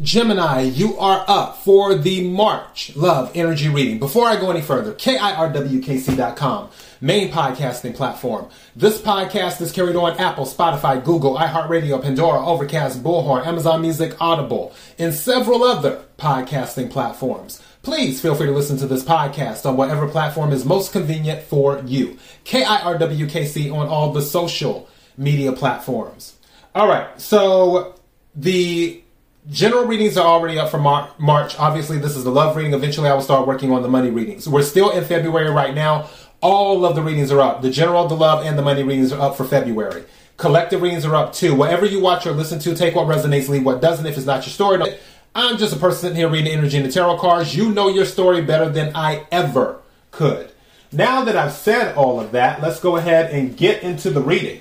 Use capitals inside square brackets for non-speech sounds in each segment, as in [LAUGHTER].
Gemini, you are up for the March Love Energy Reading. Before I go any further, KIRWKC.com, main podcasting platform. This podcast is carried on Apple, Spotify, Google, iHeartRadio, Pandora, Overcast, Bullhorn, Amazon Music, Audible, and several other podcasting platforms. Please feel free to listen to this podcast on whatever platform is most convenient for you. KIRWKC on all the social media platforms. All right, so the general readings are already up for Mar- March. Obviously, this is the love reading. Eventually, I will start working on the money readings. We're still in February right now. All of the readings are up. The general, the love, and the money readings are up for February. Collective readings are up too. Whatever you watch or listen to, take what resonates, leave what doesn't. If it's not your story, I'm just a person sitting here reading energy and the tarot cards. You know your story better than I ever could. Now that I've said all of that, let's go ahead and get into the reading.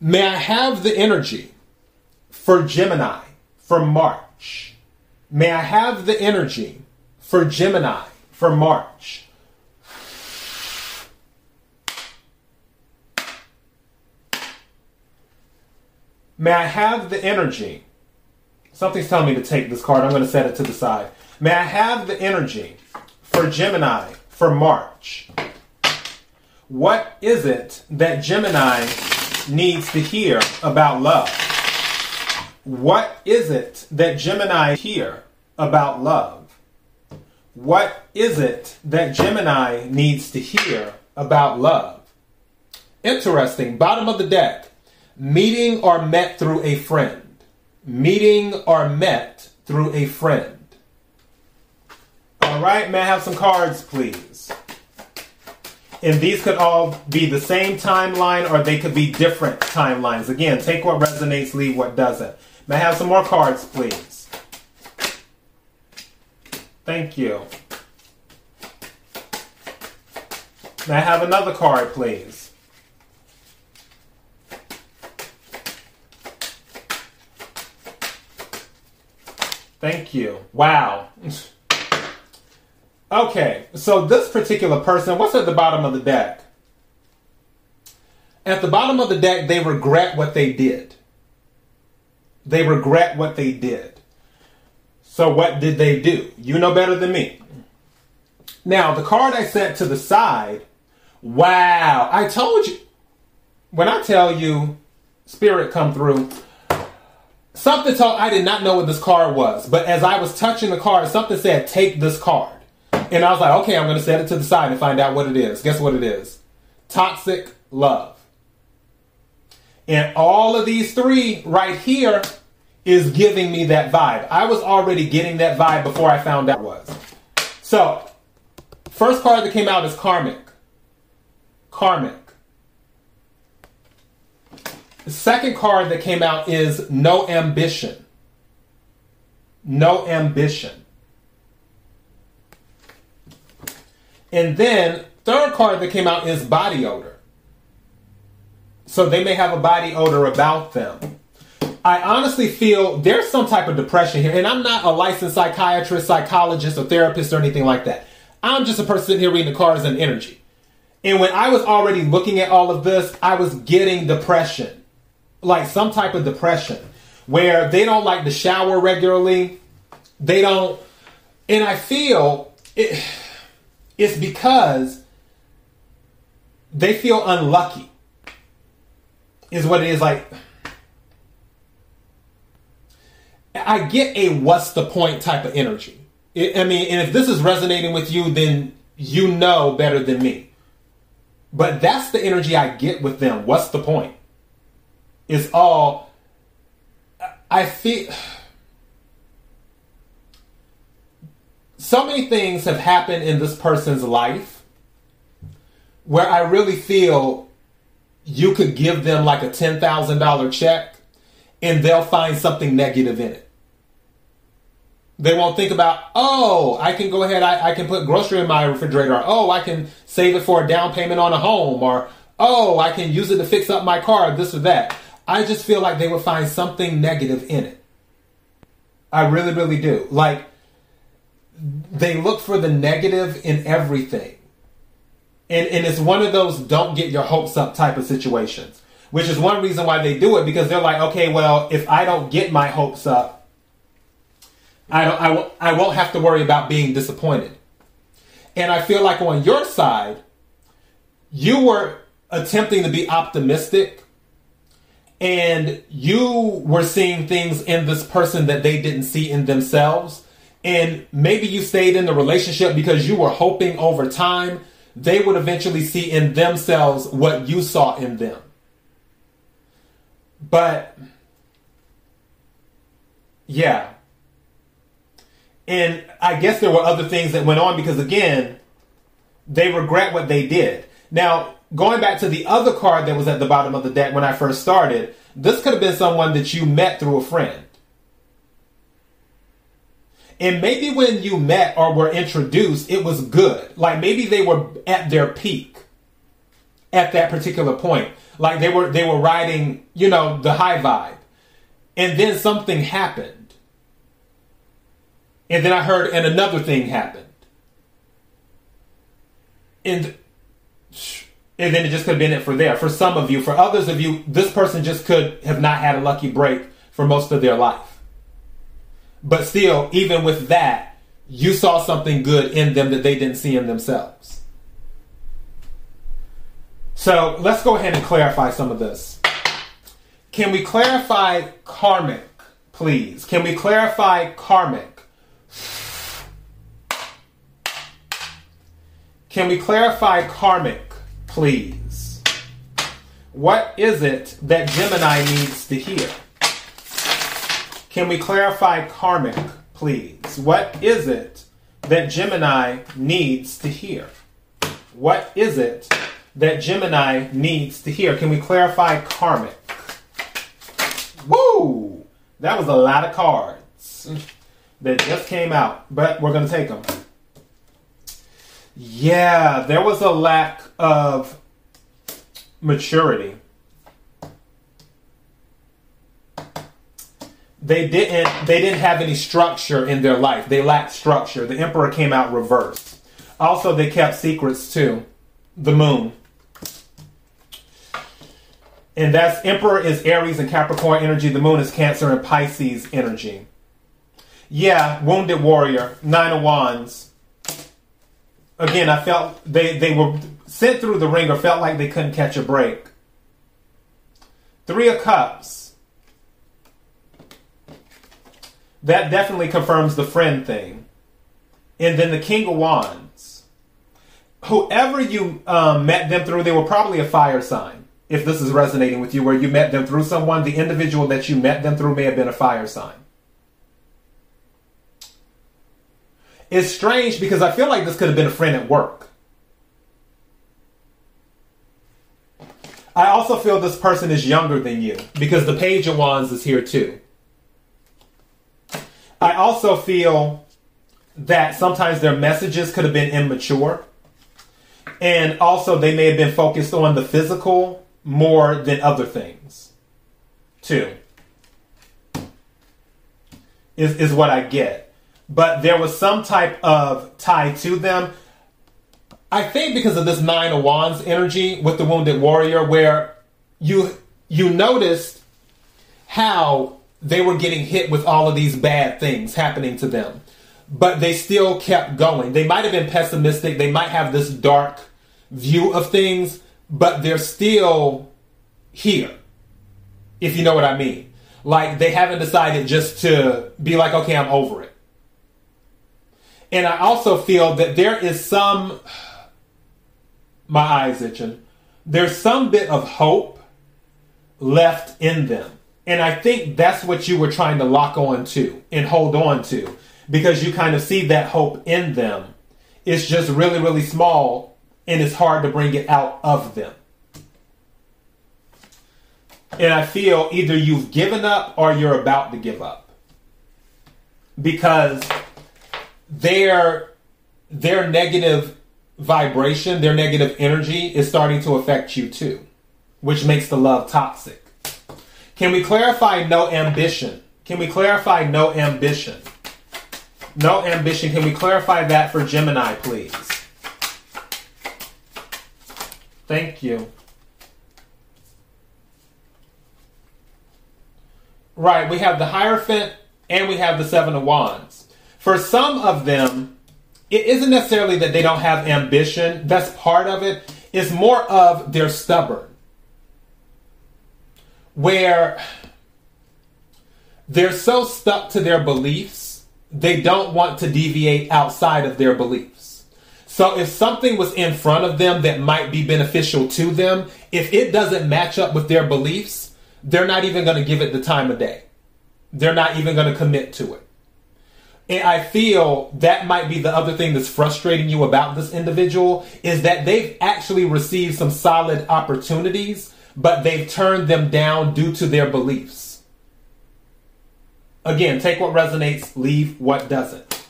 May I have the energy for Gemini? For March. May I have the energy for Gemini for March. May I have the energy? Something's telling me to take this card. I'm going to set it to the side. May I have the energy for Gemini for March? What is it that Gemini needs to hear about love? What is it that Gemini hear about love? What is it that Gemini needs to hear about love? Interesting. Bottom of the deck. Meeting or met through a friend. Meeting or met through a friend. All right, may I have some cards, please? And these could all be the same timeline or they could be different timelines. Again, take what resonates, leave what doesn't. May I have some more cards, please? Thank you. May I have another card, please? Thank you. Wow. [LAUGHS] okay, so this particular person, what's at the bottom of the deck? At the bottom of the deck, they regret what they did. They regret what they did. So, what did they do? You know better than me. Now, the card I set to the side, wow, I told you. When I tell you, spirit come through, something told, I did not know what this card was, but as I was touching the card, something said, take this card. And I was like, okay, I'm going to set it to the side and find out what it is. Guess what it is? Toxic love. And all of these three right here is giving me that vibe. I was already getting that vibe before I found out was. So, first card that came out is Karmic. Karmic. The second card that came out is No Ambition. No Ambition. And then, third card that came out is Body Odor. So they may have a body odor about them. I honestly feel there's some type of depression here, and I'm not a licensed psychiatrist, psychologist, or therapist, or anything like that. I'm just a person sitting here reading the cards and energy. And when I was already looking at all of this, I was getting depression, like some type of depression, where they don't like to shower regularly. They don't, and I feel it, it's because they feel unlucky is what it is like. I get a what's the point type of energy. I mean, and if this is resonating with you, then you know better than me. But that's the energy I get with them. What's the point? It's all. I feel. So many things have happened in this person's life where I really feel you could give them like a $10,000 check and they'll find something negative in it. They won't think about, oh, I can go ahead, I, I can put grocery in my refrigerator, or oh, I can save it for a down payment on a home, or oh, I can use it to fix up my car, this or that. I just feel like they would find something negative in it. I really, really do. Like, they look for the negative in everything. And, and it's one of those don't get your hopes up type of situations, which is one reason why they do it because they're like, okay, well, if I don't get my hopes up, I don't. I, w- I won't have to worry about being disappointed. And I feel like on your side, you were attempting to be optimistic, and you were seeing things in this person that they didn't see in themselves. And maybe you stayed in the relationship because you were hoping over time they would eventually see in themselves what you saw in them. But yeah. And I guess there were other things that went on because again, they regret what they did. Now, going back to the other card that was at the bottom of the deck when I first started, this could have been someone that you met through a friend. And maybe when you met or were introduced, it was good. Like maybe they were at their peak at that particular point. Like they were they were riding, you know, the high vibe. And then something happened. And then I heard and another thing happened. And and then it just could have been it for there. For some of you, for others of you, this person just could have not had a lucky break for most of their life. But still, even with that, you saw something good in them that they didn't see in themselves. So let's go ahead and clarify some of this. Can we clarify karmic, please? Can we clarify karmic? Can we clarify karmic, please? What is it that Gemini needs to hear? Can we clarify karmic, please? What is it that Gemini needs to hear? What is it that Gemini needs to hear? Can we clarify karmic? Woo! That was a lot of cards [LAUGHS] that just came out, but we're going to take them. Yeah, there was a lack of maturity. They didn't they didn't have any structure in their life. They lacked structure. The emperor came out reversed. Also, they kept secrets too. The moon. And that's Emperor is Aries and Capricorn energy. The moon is Cancer and Pisces energy. Yeah, Wounded Warrior, Nine of Wands. Again, I felt they, they were sent through the ringer, felt like they couldn't catch a break. Three of Cups that definitely confirms the friend thing. And then the King of Wands. Whoever you um, met them through, they were probably a fire sign. If this is resonating with you, where you met them through someone, the individual that you met them through may have been a fire sign. It's strange because I feel like this could have been a friend at work. I also feel this person is younger than you because the Page of Wands is here too. I also feel that sometimes their messages could have been immature. And also, they may have been focused on the physical more than other things, too. Is, is what I get. But there was some type of tie to them. I think because of this Nine of Wands energy with the Wounded Warrior, where you you noticed how they were getting hit with all of these bad things happening to them. But they still kept going. They might have been pessimistic, they might have this dark view of things, but they're still here. If you know what I mean. Like they haven't decided just to be like, okay, I'm over it. And I also feel that there is some, my eyes itching, there's some bit of hope left in them and I think that's what you were trying to lock on to and hold on to because you kind of see that hope in them. It's just really, really small and it's hard to bring it out of them. And I feel either you've given up or you're about to give up because their their negative vibration, their negative energy is starting to affect you too, which makes the love toxic. Can we clarify no ambition? Can we clarify no ambition? No ambition. Can we clarify that for Gemini, please? Thank you. Right, we have the Hierophant and we have the Seven of Wands. For some of them, it isn't necessarily that they don't have ambition. That's part of it. It's more of they're stubborn. Where they're so stuck to their beliefs, they don't want to deviate outside of their beliefs. So if something was in front of them that might be beneficial to them, if it doesn't match up with their beliefs, they're not even going to give it the time of day. They're not even going to commit to it. And I feel that might be the other thing that's frustrating you about this individual is that they've actually received some solid opportunities, but they've turned them down due to their beliefs. Again, take what resonates, leave what doesn't.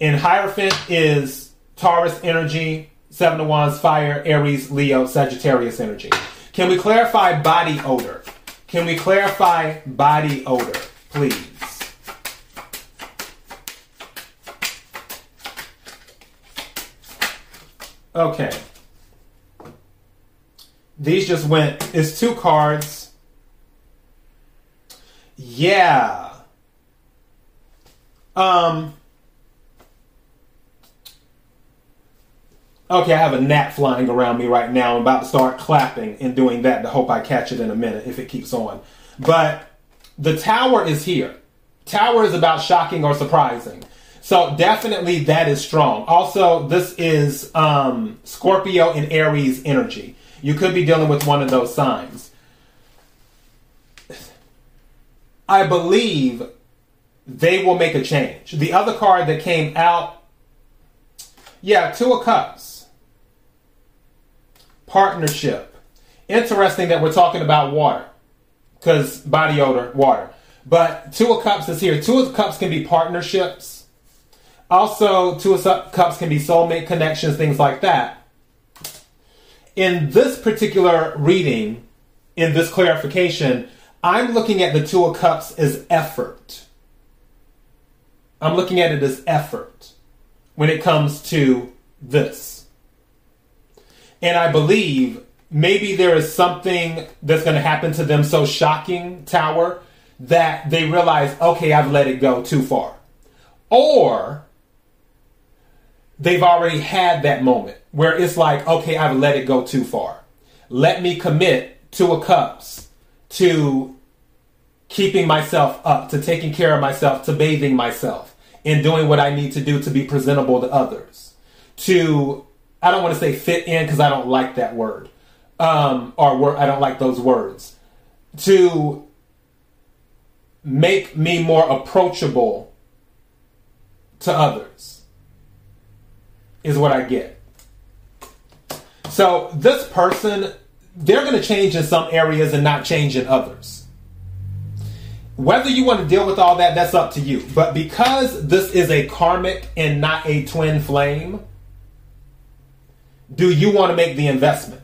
In Hierophant is Taurus energy, Seven of Wands, Fire, Aries, Leo, Sagittarius energy. Can we clarify body odor? Can we clarify body odor, please? Okay. These just went, it's two cards. Yeah. Um, Okay, I have a gnat flying around me right now. I'm about to start clapping and doing that to hope I catch it in a minute if it keeps on. But the tower is here. Tower is about shocking or surprising. So definitely that is strong. Also, this is um, Scorpio and Aries energy. You could be dealing with one of those signs. I believe they will make a change. The other card that came out, yeah, Two of Cups. Partnership. Interesting that we're talking about water because body odor, water. But Two of Cups is here. Two of Cups can be partnerships also, Two of Cups can be soulmate connections, things like that. In this particular reading, in this clarification, I'm looking at the Two of Cups as effort. I'm looking at it as effort when it comes to this. And I believe maybe there is something that's going to happen to them so shocking, Tower, that they realize, okay, I've let it go too far. Or they've already had that moment where it's like, okay, I've let it go too far. Let me commit to a cups to keeping myself up, to taking care of myself, to bathing myself, and doing what I need to do to be presentable to others. To, I don't want to say fit in because I don't like that word, um, or I don't like those words. To make me more approachable to others is what I get. So this person, they're going to change in some areas and not change in others. Whether you want to deal with all that, that's up to you. But because this is a karmic and not a twin flame, do you want to make the investment?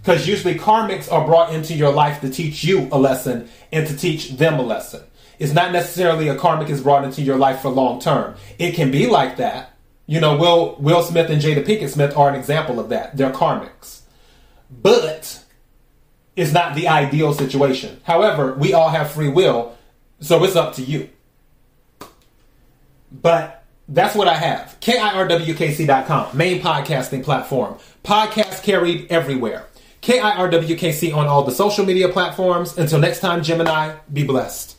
Because usually karmics are brought into your life to teach you a lesson and to teach them a lesson. It's not necessarily a karmic is brought into your life for long term. It can be like that, you know, Will Will Smith and Jada Pinkett Smith are an example of that. They're karmics. But it's not the ideal situation. However, we all have free will, so it's up to you. But that's what I have. KIRWKC.com, main podcasting platform. Podcast carried everywhere. KIRWKC on all the social media platforms. Until next time, Gemini, be blessed.